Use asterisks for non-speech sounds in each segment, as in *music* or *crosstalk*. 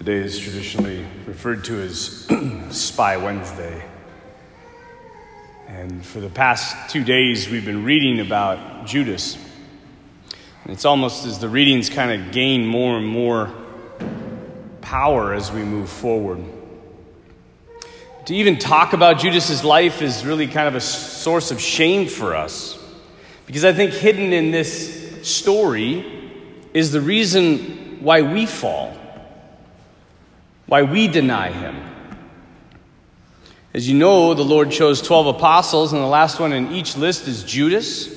Today is traditionally referred to as *clears throat* Spy Wednesday. And for the past two days, we've been reading about Judas. And it's almost as the readings kind of gain more and more power as we move forward. To even talk about Judas's life is really kind of a source of shame for us. Because I think hidden in this story is the reason why we fall, why we deny him. As you know, the Lord chose 12 apostles, and the last one in each list is Judas.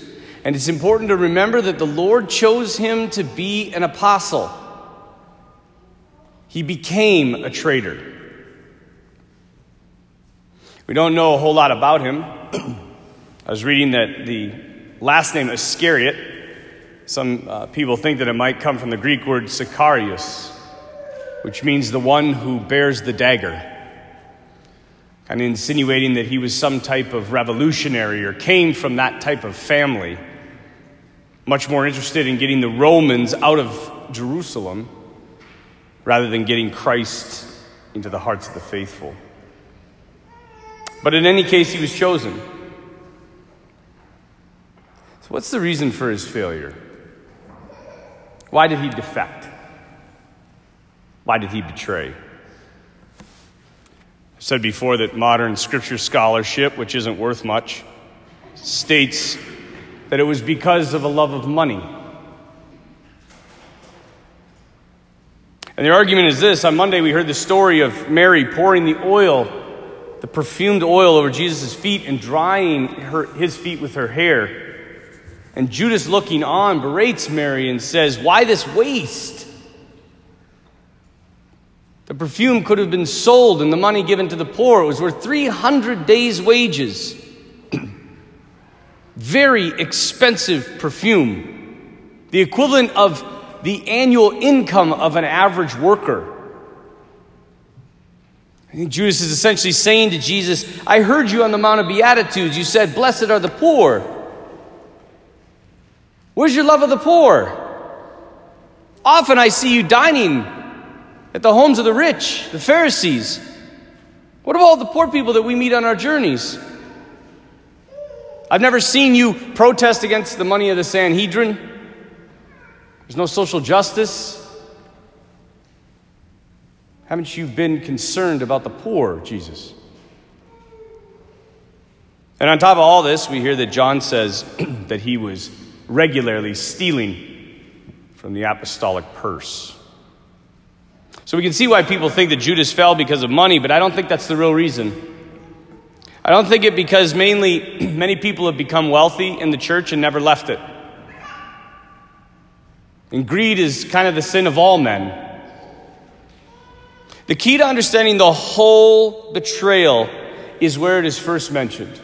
And it's important to remember that the Lord chose him to be an apostle. He became a traitor. We don't know a whole lot about him. *clears throat* I was reading that the last name Iscariot, some uh, people think that it might come from the Greek word Sicarius, which means the one who bears the dagger, kind of insinuating that he was some type of revolutionary or came from that type of family, much more interested in getting the Romans out of Jerusalem rather than getting Christ into the hearts of the faithful. But in any case, he was chosen. So, what's the reason for his failure? Why did he defect? Why did he betray? I've said before that modern scripture scholarship, which isn't worth much, states that it was because of a love of money. And the argument is this on Monday, we heard the story of Mary pouring the oil the perfumed oil over Jesus' feet and drying her, his feet with her hair. And Judas, looking on, berates Mary and says, Why this waste? The perfume could have been sold and the money given to the poor. It was worth 300 days' wages. *clears throat* Very expensive perfume. The equivalent of the annual income of an average worker. Judas is essentially saying to Jesus, I heard you on the Mount of Beatitudes. You said, Blessed are the poor. Where's your love of the poor? Often I see you dining at the homes of the rich, the Pharisees. What about all the poor people that we meet on our journeys? I've never seen you protest against the money of the Sanhedrin. There's no social justice. Haven't you been concerned about the poor, Jesus? And on top of all this, we hear that John says *clears throat* that he was regularly stealing from the apostolic purse. So we can see why people think that Judas fell because of money, but I don't think that's the real reason. I don't think it because mainly *clears throat* many people have become wealthy in the church and never left it. And greed is kind of the sin of all men. The key to understanding the whole betrayal is where it is first mentioned.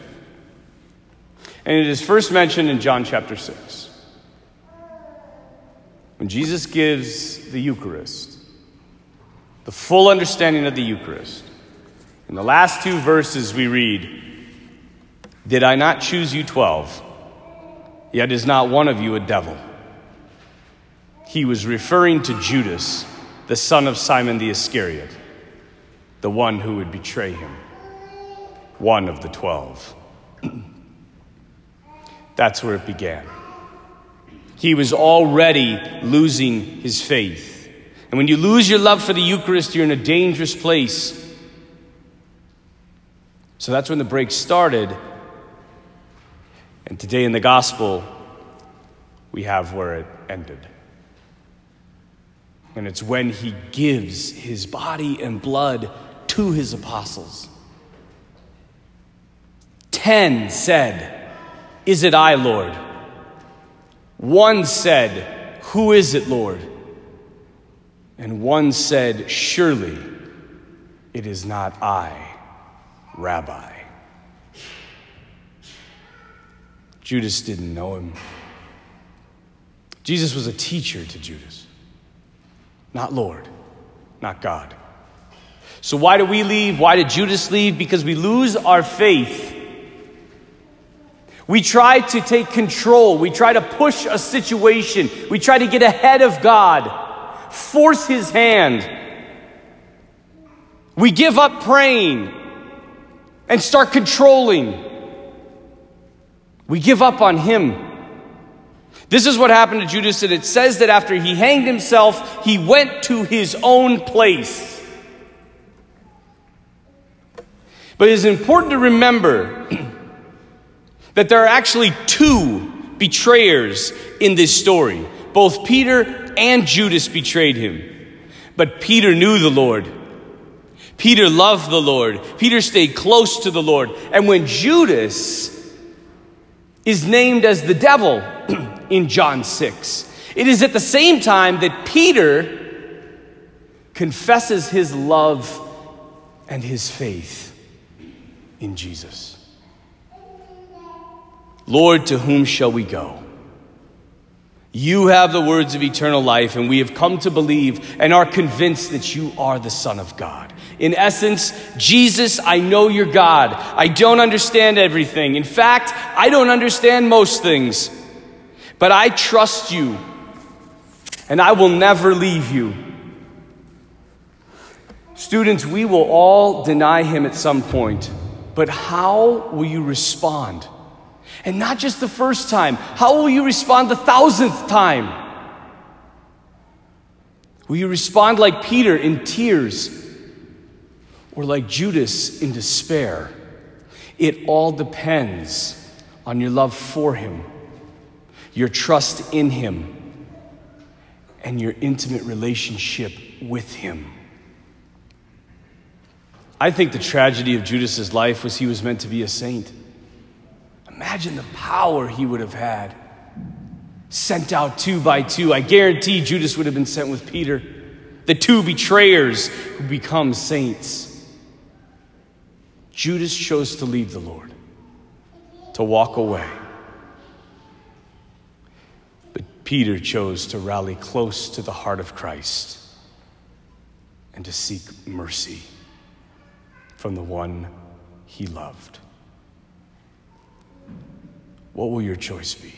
And it is first mentioned in John chapter 6. When Jesus gives the Eucharist, the full understanding of the Eucharist. In the last two verses we read, Did I not choose you twelve? Yet is not one of you a devil. He was referring to Judas the son of Simon the Iscariot, the one who would betray him, one of the twelve. *clears throat* That's where it began. He was already losing his faith. And when you lose your love for the Eucharist, you're in a dangerous place. So that's when the break started. And today in the gospel, we have where it ended. And it's when he gives his body and blood to his apostles. Ten said, Is it I, Lord? One said, Who is it, Lord? And one said, Surely it is not I, Rabbi. Judas didn't know him. Jesus was a teacher to Judas not Lord, not God. So, why do we leave? Why did Judas leave? Because we lose our faith. We try to take control. We try to push a situation. We try to get ahead of God, force His hand. We give up praying and start controlling. We give up on Him. This is what happened to Judas, and it says that after he hanged himself, he went to his own place. But it is important to remember *clears throat* that there are actually two betrayers in this story. Both Peter and Judas betrayed him. But Peter knew the Lord. Peter loved the Lord. Peter stayed close to the Lord. And when Judas is named as the devil *clears throat* in John 6, it is at the same time that Peter confesses his love and his faith in Jesus. Lord, to whom shall we go? You have the words of eternal life, and we have come to believe and are convinced that you are the Son of God. In essence, Jesus, I know you're God. I don't understand everything. In fact, I don't understand most things. But I trust you, and I will never leave you. Students, we will all deny him at some point, but how will you respond? And not just the first time. How will you respond the thousandth time? Will you respond like Peter in tears or like Judas in despair? It all depends on your love for him, your trust in him, and your intimate relationship with him. I think the tragedy of Judas's life was he was meant to be a saint. Imagine the power he would have had. Sent out two by two. I guarantee Judas would have been sent with Peter. The two betrayers who become saints. Judas chose to leave the Lord, to walk away. But Peter chose to rally close to the heart of Christ and to seek mercy from the one he loved. What will your choice be?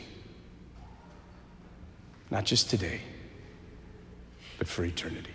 Not just today, but for eternity.